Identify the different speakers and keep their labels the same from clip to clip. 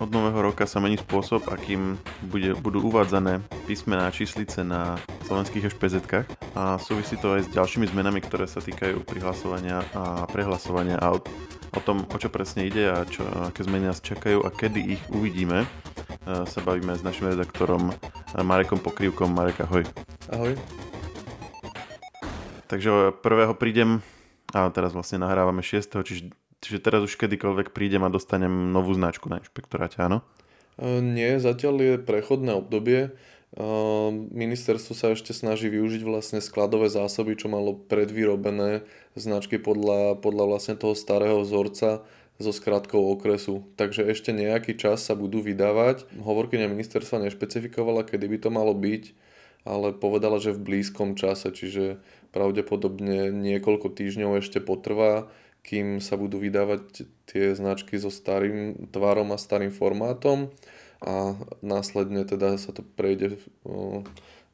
Speaker 1: od nového roka sa mení spôsob, akým bude, budú uvádzané písmená číslice na slovenských špz a súvisí to aj s ďalšími zmenami, ktoré sa týkajú prihlasovania a prehlasovania aut. O tom, o čo presne ide a čo, aké zmeny nás čakajú a kedy ich uvidíme, e, sa bavíme s našim redaktorom Marekom Pokrývkom. Marek, ahoj.
Speaker 2: Ahoj.
Speaker 1: Takže prvého prídem a teraz vlastne nahrávame 6. Čiže Čiže teraz už kedykoľvek prídem a dostanem novú značku na inšpektoráte, áno?
Speaker 2: E, nie, zatiaľ je prechodné obdobie. E, ministerstvo sa ešte snaží využiť vlastne skladové zásoby, čo malo predvyrobené značky podľa, podľa vlastne toho starého vzorca so skratkou okresu. Takže ešte nejaký čas sa budú vydávať. Hovorkyňa ministerstva nešpecifikovala, kedy by to malo byť, ale povedala, že v blízkom čase, čiže pravdepodobne niekoľko týždňov ešte potrvá kým sa budú vydávať tie značky so starým tvarom a starým formátom a následne teda sa to prejde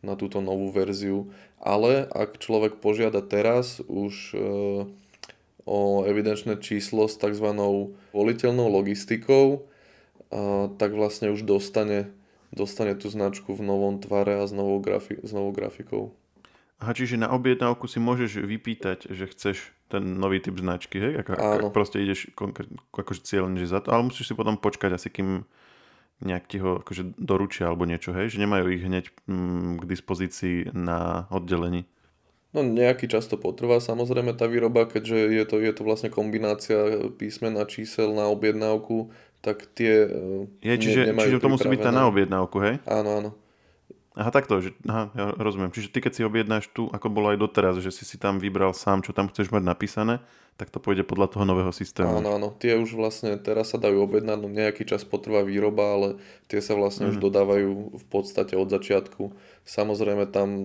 Speaker 2: na túto novú verziu. Ale ak človek požiada teraz už e, o evidenčné číslo s tzv. voliteľnou logistikou, tak vlastne už dostane, dostane tú značku v novom tvare a s novou, grafi- s novou grafikou.
Speaker 1: Aha, čiže na objednávku si môžeš vypýtať, že chceš ten nový typ značky, hej? Ako, Áno. proste ideš konkrétne, akože cieľne, že za to, ale musíš si potom počkať asi, kým nejak ti ho akože doručia alebo niečo, hej? Že nemajú ich hneď mm, k dispozícii na oddelení.
Speaker 2: No nejaký čas to potrvá samozrejme tá výroba, keďže je to, je to vlastne kombinácia písmen a čísel na objednávku, tak tie
Speaker 1: je, čiže, ne, čiže to musí byť tá na objednávku, hej?
Speaker 2: Áno, áno.
Speaker 1: Aha, takto, že, aha, ja rozumiem. Čiže ty keď si objednáš tu, ako bolo aj doteraz, že si si tam vybral sám, čo tam chceš mať napísané, tak to pôjde podľa toho nového systému.
Speaker 2: Áno, áno. Tie už vlastne teraz sa dajú objednať, no nejaký čas potrvá výroba, ale tie sa vlastne mm. už mhm. dodávajú v podstate od začiatku. Samozrejme tam e,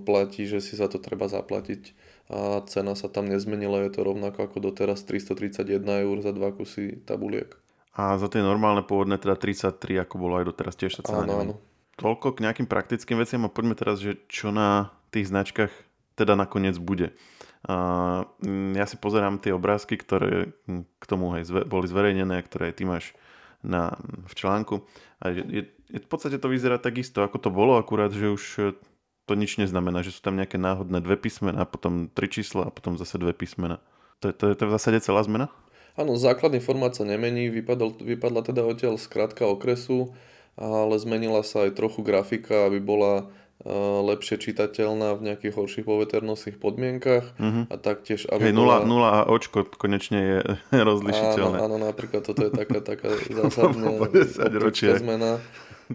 Speaker 2: platí, že si za to treba zaplatiť a cena sa tam nezmenila, je to rovnako ako doteraz 331 eur za dva kusy tabuliek.
Speaker 1: A za tie normálne pôvodné teda 33, ako bolo aj doteraz, tiež sa cena
Speaker 2: Áno, áno
Speaker 1: toľko k nejakým praktickým veciam a poďme teraz, že čo na tých značkách teda nakoniec bude. Uh, ja si pozerám tie obrázky, ktoré k tomu aj zve, boli zverejnené, ktoré ty máš na, v článku. A je, je, je, v podstate to vyzerá takisto, ako to bolo, akurát, že už to nič neznamená, že sú tam nejaké náhodné dve písmena, potom tri čísla a potom zase dve písmena. To, to, to je v zásade celá zmena?
Speaker 2: Áno, základný formát sa nemení, vypadol, vypadla teda odtiaľ skratka okresu, ale zmenila sa aj trochu grafika, aby bola e, lepšie čitateľná v nejakých horších poveternostných podmienkach uh-huh. a taktiež
Speaker 1: aby Hej, nula, bola... nula a očko konečne je rozlišiteľné.
Speaker 2: Áno, áno, napríklad toto je taká, taká zásadná zmena.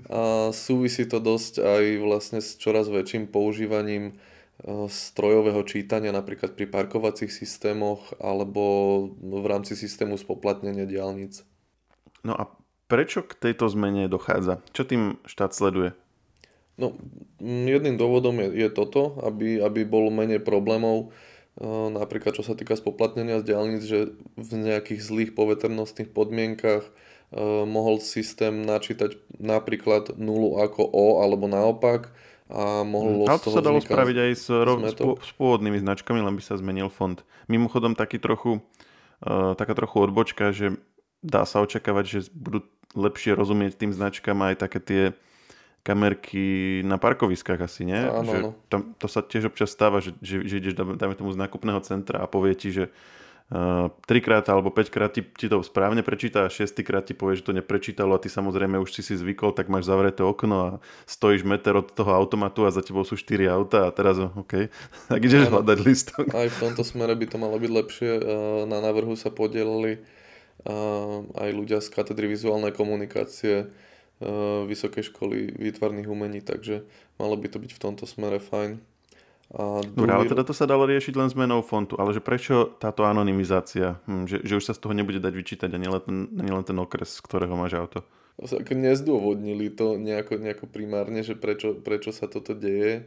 Speaker 2: A súvisí to dosť aj vlastne s čoraz väčším používaním e, strojového čítania napríklad pri parkovacích systémoch alebo v rámci systému spoplatnenia diálnic.
Speaker 1: No a Prečo k tejto zmene dochádza? Čo tým štát sleduje?
Speaker 2: No, jedným dôvodom je, je toto, aby, aby bol menej problémov, e, napríklad čo sa týka spoplatnenia z diálnic, že v nejakých zlých poveternostných podmienkach e, mohol systém načítať napríklad nulu ako O alebo naopak a mohlo
Speaker 1: Ale to sa dalo spraviť aj s, rov, s, s pôvodnými značkami, len by sa zmenil fond. Mimochodom taký trochu, uh, taká trochu odbočka, že dá sa očakávať, že budú lepšie rozumieť tým značkám aj také tie kamerky na parkoviskách asi, nie?
Speaker 2: Áno,
Speaker 1: že tam, to sa tiež občas stáva, že, že, že ideš, dajme tomu z nákupného centra a povie ti, že uh, trikrát alebo 5 krát ti, ti to správne prečíta a šiestýkrát ti povie, že to neprečítalo a ty samozrejme už si si zvykol, tak máš zavreté okno a stojíš meter od toho automatu a za tebou sú 4 auta a teraz OK, tak ideš áno. hľadať listok.
Speaker 2: Aj v tomto smere by to malo byť lepšie. Na návrhu sa podielali a aj ľudia z katedry vizuálnej komunikácie e, Vysokej školy výtvarných umení, takže malo by to byť v tomto smere fajn.
Speaker 1: A Dobre, ale teda to sa dalo riešiť len zmenou fontu, ale že prečo táto anonymizácia, hm, že, že už sa z toho nebude dať vyčítať ani len ten, ani len ten okres, z ktorého máš auto?
Speaker 2: Nezdôvodnili to nejako, nejako primárne, že prečo, prečo sa toto deje.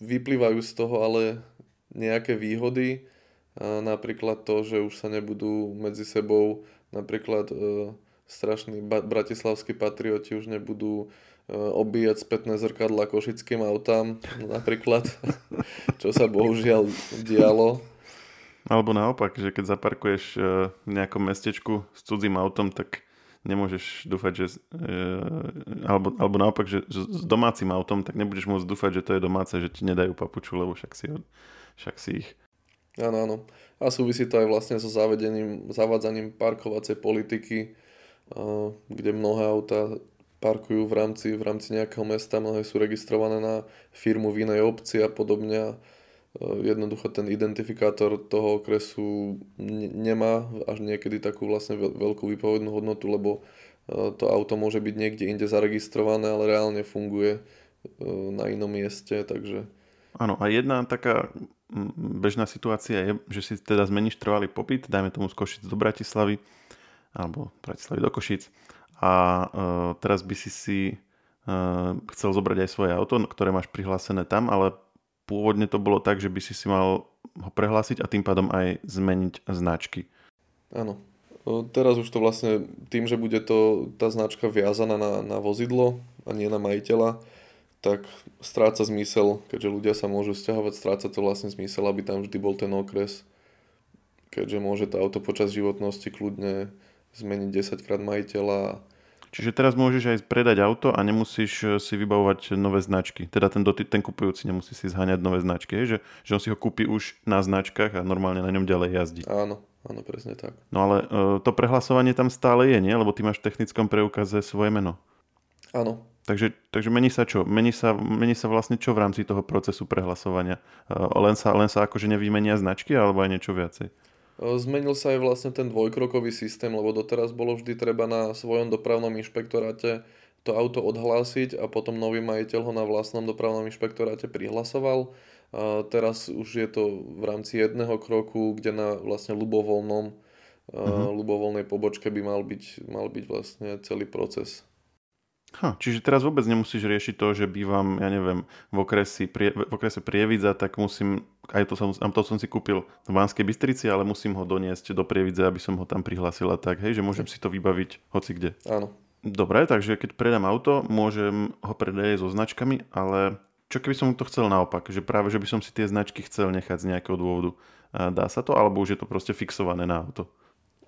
Speaker 2: Vyplývajú z toho ale nejaké výhody, napríklad to, že už sa nebudú medzi sebou Napríklad e, strašní ba- bratislavskí patrioti už nebudú e, obíjať spätné zrkadla košickým autám, napríklad, čo sa bohužiaľ dialo.
Speaker 1: Alebo naopak, že keď zaparkuješ e, v nejakom mestečku s cudzím autom, tak nemôžeš dúfať, že e, alebo, alebo naopak, že, že s domácim autom, tak nebudeš môcť dúfať, že to je domáce, že ti nedajú papuču, lebo však si, však si ich.
Speaker 2: Áno, áno. A súvisí to aj vlastne so zavedením, zavádzaním parkovacej politiky, kde mnohé auta parkujú v rámci, v rámci nejakého mesta, mnohé sú registrované na firmu v inej obci a podobne jednoducho ten identifikátor toho okresu nemá až niekedy takú vlastne veľkú výpovednú hodnotu, lebo to auto môže byť niekde inde zaregistrované, ale reálne funguje na inom mieste, takže...
Speaker 1: Áno, a jedna taká bežná situácia je, že si teda zmeníš trvalý popyt, dajme tomu z Košic do Bratislavy, alebo Bratislavy do Košic a uh, teraz by si si uh, chcel zobrať aj svoje auto, ktoré máš prihlásené tam, ale pôvodne to bolo tak, že by si si mal ho prehlásiť a tým pádom aj zmeniť značky.
Speaker 2: Áno. Teraz už to vlastne tým, že bude to tá značka viazaná na, na vozidlo a nie na majiteľa, tak stráca zmysel, keďže ľudia sa môžu stiahovať, stráca to vlastne zmysel, aby tam vždy bol ten okres, keďže môže to auto počas životnosti kľudne zmeniť 10 krát majiteľa
Speaker 1: Čiže teraz môžeš aj predať auto a nemusíš eh, si vybavovať nové značky. Teda ten, doty, ten kupujúci nemusí si zháňať nové značky, že, že on si ho kúpi už na značkách a normálne na ňom ďalej jazdí.
Speaker 2: Áno, áno, presne tak.
Speaker 1: No ale uh, to prehlasovanie tam stále je, nie? Lebo ty máš v technickom preukaze svoje meno.
Speaker 2: Áno.
Speaker 1: Takže, takže mení sa čo? Mení sa, mení sa vlastne čo v rámci toho procesu prehlasovania? Uh, len, sa, len sa akože nevymenia značky alebo aj niečo viacej?
Speaker 2: Zmenil sa aj vlastne ten dvojkrokový systém, lebo doteraz bolo vždy treba na svojom dopravnom inšpektoráte to auto odhlásiť a potom nový majiteľ ho na vlastnom dopravnom inšpektoráte prihlasoval. A teraz už je to v rámci jedného kroku, kde na vlastne ľubovoľnom, uh-huh. ľubovoľnej pobočke by mal byť, mal byť vlastne celý proces.
Speaker 1: Ha, čiže teraz vôbec nemusíš riešiť to, že bývam, ja neviem, v okrese, prie, v okrese Prievidza, tak musím, aj to som, to som si kúpil v Banskej Bystrici, ale musím ho doniesť do Prievidze, aby som ho tam prihlásil a tak, hej, že môžem si to vybaviť hoci kde.
Speaker 2: Áno.
Speaker 1: Dobre, takže keď predám auto, môžem ho predať so značkami, ale čo keby som to chcel naopak, že práve, že by som si tie značky chcel nechať z nejakého dôvodu. Dá sa to, alebo už je to proste fixované na auto?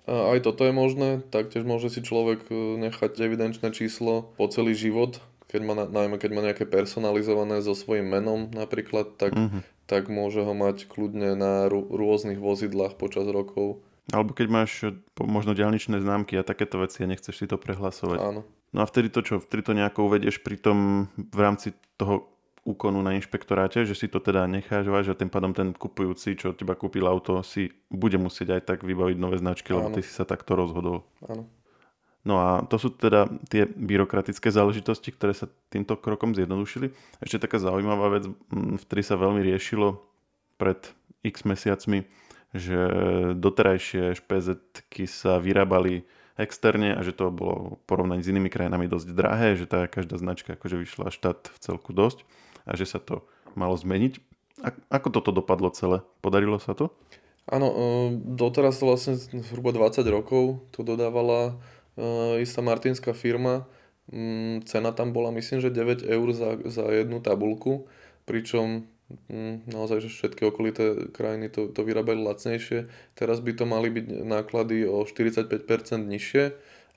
Speaker 2: Aj toto je možné, taktiež môže si človek e, nechať evidenčné číslo po celý život, keď má, najmä keď má nejaké personalizované so svojím menom napríklad, tak, mm-hmm. tak môže ho mať kľudne na rô, rôznych vozidlách počas rokov.
Speaker 1: Alebo keď máš e, možno ďalničné známky a takéto veci a nechceš si to prehlasovať.
Speaker 2: Áno.
Speaker 1: No a vtedy to čo? Vtedy to nejako uvedieš pri tom v rámci toho úkonu na inšpektoráte, že si to teda necháš váž a tým pádom ten kupujúci, čo od teba kúpil auto, si bude musieť aj tak vybaviť nové značky, Áno. lebo ty si sa takto rozhodol.
Speaker 2: Áno.
Speaker 1: No a to sú teda tie byrokratické záležitosti, ktoré sa týmto krokom zjednodušili. Ešte taká zaujímavá vec, v ktorej sa veľmi riešilo pred x mesiacmi, že doterajšie špz sa vyrábali externe a že to bolo v porovnaní s inými krajinami dosť drahé, že tá každá značka akože vyšla štát v celku dosť a že sa to malo zmeniť. Ako toto dopadlo celé? Podarilo sa to?
Speaker 2: Áno, e, doteraz vlastne zhruba 20 rokov to dodávala e, istá martinská firma. Mm, cena tam bola myslím, že 9 eur za, za jednu tabulku, pričom mm, naozaj, že všetky okolité krajiny to, to vyrábali lacnejšie. Teraz by to mali byť náklady o 45% nižšie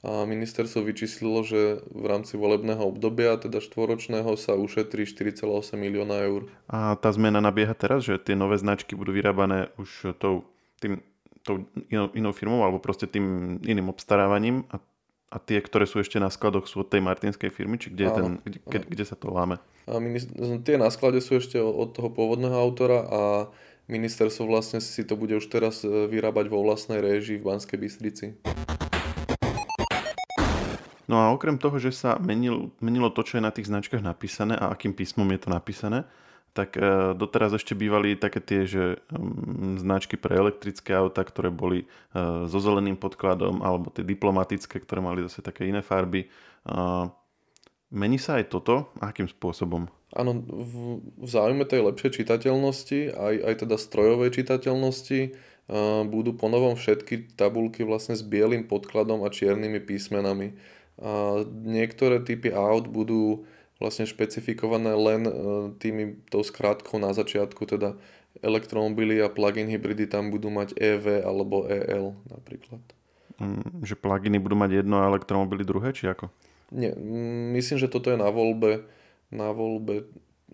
Speaker 2: a ministerstvo vyčíslilo, že v rámci volebného obdobia, teda štvoročného, sa ušetrí 4,8 milióna eur.
Speaker 1: A tá zmena nabieha teraz, že tie nové značky budú vyrábané už tou, tým, tou inou, inou firmou alebo proste tým iným obstarávaním a, a tie, ktoré sú ešte na skladoch, sú od tej martinskej firmy, či kde, áno, ten, kde, kde, kde sa to láme?
Speaker 2: A minister, tie na sklade sú ešte od toho pôvodného autora a ministerstvo vlastne si to bude už teraz e, vyrábať vo vlastnej réžii v Banskej Bystrici.
Speaker 1: No a okrem toho, že sa menil, menilo to, čo je na tých značkách napísané a akým písmom je to napísané, tak e, doteraz ešte bývali také tie, že um, značky pre elektrické auta, ktoré boli uh, so zeleným podkladom, alebo tie diplomatické, ktoré mali zase také iné farby. Uh, mení sa aj toto? Akým spôsobom?
Speaker 2: Áno, v, záujme tej lepšej čitateľnosti, aj, aj teda strojovej čitateľnosti, budú ponovom všetky tabulky vlastne s bielým podkladom a čiernymi písmenami. A niektoré typy aut budú vlastne špecifikované len e, tými tou skrátkou na začiatku, teda elektromobily a plug-in hybridy tam budú mať EV alebo EL napríklad.
Speaker 1: mm, že pluginy budú mať jedno a elektromobily druhé, či ako?
Speaker 2: Nie, myslím, že toto je na voľbe, na voľbe,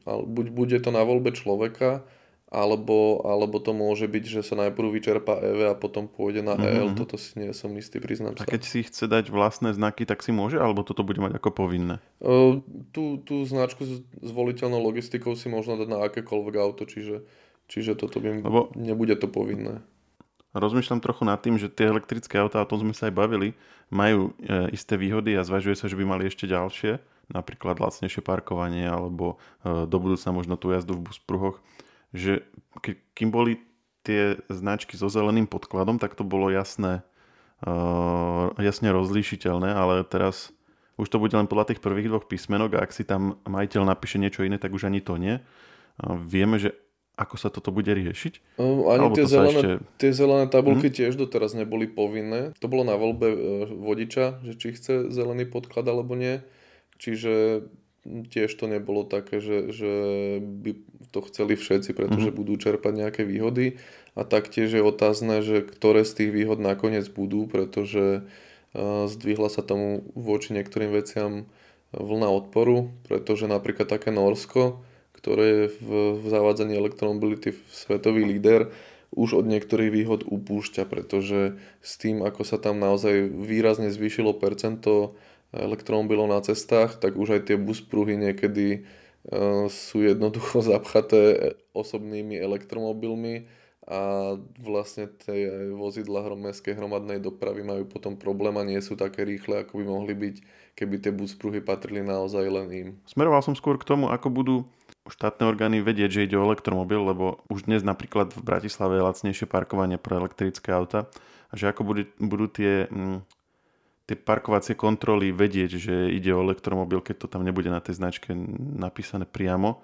Speaker 2: buď bude to na voľbe človeka, alebo, alebo to môže byť, že sa najprv vyčerpá EV a potom pôjde na mm-hmm. EL, toto si nie som istý, priznám
Speaker 1: sa. A keď si chce dať vlastné znaky, tak si môže, alebo toto bude mať ako povinné?
Speaker 2: Uh, tú, tú značku s zvoliteľnou logistikou si možno dať na akékoľvek auto, čiže, čiže toto by, Lebo... nebude to povinné.
Speaker 1: Rozmýšľam trochu nad tým, že tie elektrické autá, o tom sme sa aj bavili, majú e, isté výhody a zvažuje sa, že by mali ešte ďalšie, napríklad lacnejšie parkovanie alebo e, do budúca možno tú jazdu v buspruhoch že ke, kým boli tie značky so zeleným podkladom, tak to bolo jasné, uh, jasne rozlíšiteľné, ale teraz už to bude len podľa tých prvých dvoch písmenok a ak si tam majiteľ napíše niečo iné, tak už ani to nie. Uh, vieme, že ako sa toto bude riešiť?
Speaker 2: Uh, ani tie zelené, ešte... tie zelené tabulky hmm? tiež doteraz neboli povinné. To bolo na voľbe vodiča, že či chce zelený podklad alebo nie. Čiže tiež to nebolo také, že, že by to chceli všetci, pretože mm-hmm. budú čerpať nejaké výhody. A taktiež je otázne, že ktoré z tých výhod nakoniec budú, pretože uh, zdvihla sa tomu voči niektorým veciam vlna odporu, pretože napríklad také Norsko, ktoré je v, v zavádzaní elektromobility svetový líder, už od niektorých výhod upúšťa, pretože s tým, ako sa tam naozaj výrazne zvýšilo percento elektromobilov na cestách, tak už aj tie buspruhy niekedy e, sú jednoducho zapchaté osobnými elektromobilmi a vlastne tie vozidla mestskej hromadnej dopravy majú potom problém a nie sú také rýchle, ako by mohli byť, keby tie buspruhy patrili naozaj len im.
Speaker 1: Smeroval som skôr k tomu, ako budú štátne orgány vedieť, že ide o elektromobil, lebo už dnes napríklad v Bratislave je lacnejšie parkovanie pre elektrické auta a že ako budú, budú tie mm, tie parkovacie kontroly vedieť, že ide o elektromobil, keď to tam nebude na tej značke napísané priamo.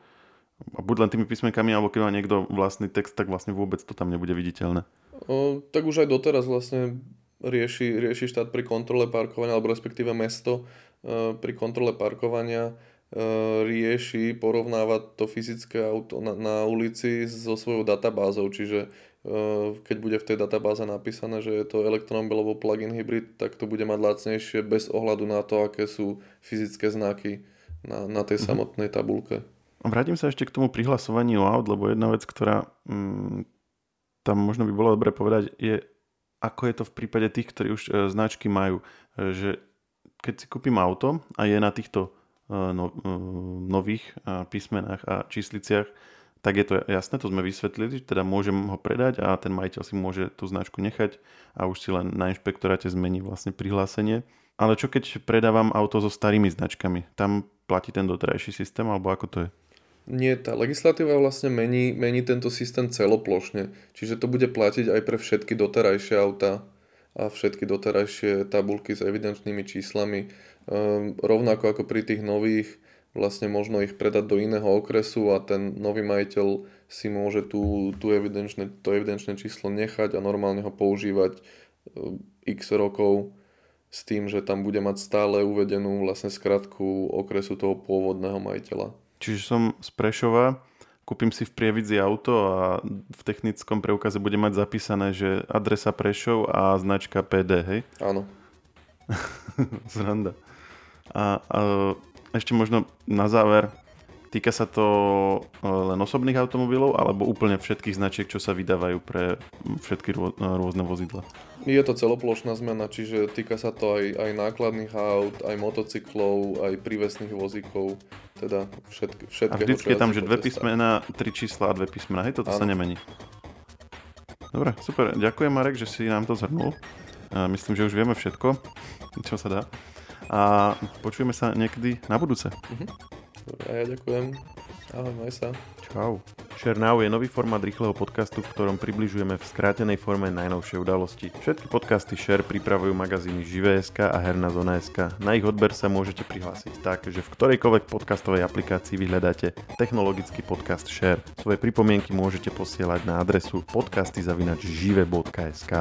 Speaker 1: A buď len tými písmenkami, alebo keď má niekto vlastný text, tak vlastne vôbec to tam nebude viditeľné.
Speaker 2: O, tak už aj doteraz vlastne rieši, rieši štát pri kontrole parkovania, alebo respektíve mesto e, pri kontrole parkovania e, rieši, porovnáva to fyzické auto na, na ulici so svojou databázou, čiže keď bude v tej databáze napísané, že je to elektromobil alebo plug-in hybrid, tak to bude mať lacnejšie bez ohľadu na to, aké sú fyzické znaky na, na tej mm-hmm. samotnej tabulke.
Speaker 1: Vrátim sa ešte k tomu prihlasovaniu aut, lebo jedna vec, ktorá mm, tam možno by bolo dobre povedať, je ako je to v prípade tých, ktorí už e, značky majú. E, že keď si kúpim auto a je na týchto e, no, e, nových e, písmenách a čísliciach tak je to jasné, to sme vysvetlili, teda môžem ho predať a ten majiteľ si môže tú značku nechať a už si len na inšpektoráte zmení vlastne prihlásenie. Ale čo keď predávam auto so starými značkami? Tam platí ten doterajší systém alebo ako to je?
Speaker 2: Nie, tá legislatíva vlastne mení, mení tento systém celoplošne. Čiže to bude platiť aj pre všetky doterajšie auta a všetky doterajšie tabulky s evidenčnými číslami. Ehm, rovnako ako pri tých nových vlastne možno ich predať do iného okresu a ten nový majiteľ si môže tú, tú evidenčné, to evidenčné číslo nechať a normálne ho používať e, x rokov s tým, že tam bude mať stále uvedenú vlastne skratku okresu toho pôvodného majiteľa.
Speaker 1: Čiže som z Prešova, kúpim si v Prievidzi auto a v technickom preukaze bude mať zapísané, že adresa Prešov a značka PD, hej?
Speaker 2: Áno.
Speaker 1: Zranda. A, a ešte možno na záver, týka sa to e, len osobných automobilov alebo úplne všetkých značiek, čo sa vydávajú pre všetky e, rôzne vozidla?
Speaker 2: Je to celoplošná zmena, čiže týka sa to aj, aj nákladných aut, aj motocyklov, aj prívesných vozíkov, teda všetky, všetkého.
Speaker 1: A vždycky je tam, že dve písmena, tri čísla a dve písmena, hej, toto ano. sa nemení. Dobre, super, ďakujem Marek, že si nám to zhrnul. Myslím, že už vieme všetko, čo sa dá a počujeme sa niekedy na budúce.
Speaker 2: Uh-huh. Dobre, ja ďakujem. Ahoj, maj sa.
Speaker 1: Čau. Share Now je nový formát rýchleho podcastu, v ktorom približujeme v skrátenej forme najnovšie udalosti. Všetky podcasty Share pripravujú magazíny Živé.sk a Herná zona.sk. Na ich odber sa môžete prihlásiť tak, že v ktorejkoľvek podcastovej aplikácii vyhľadáte technologický podcast Share. Svoje pripomienky môžete posielať na adresu podcasty.žive.sk.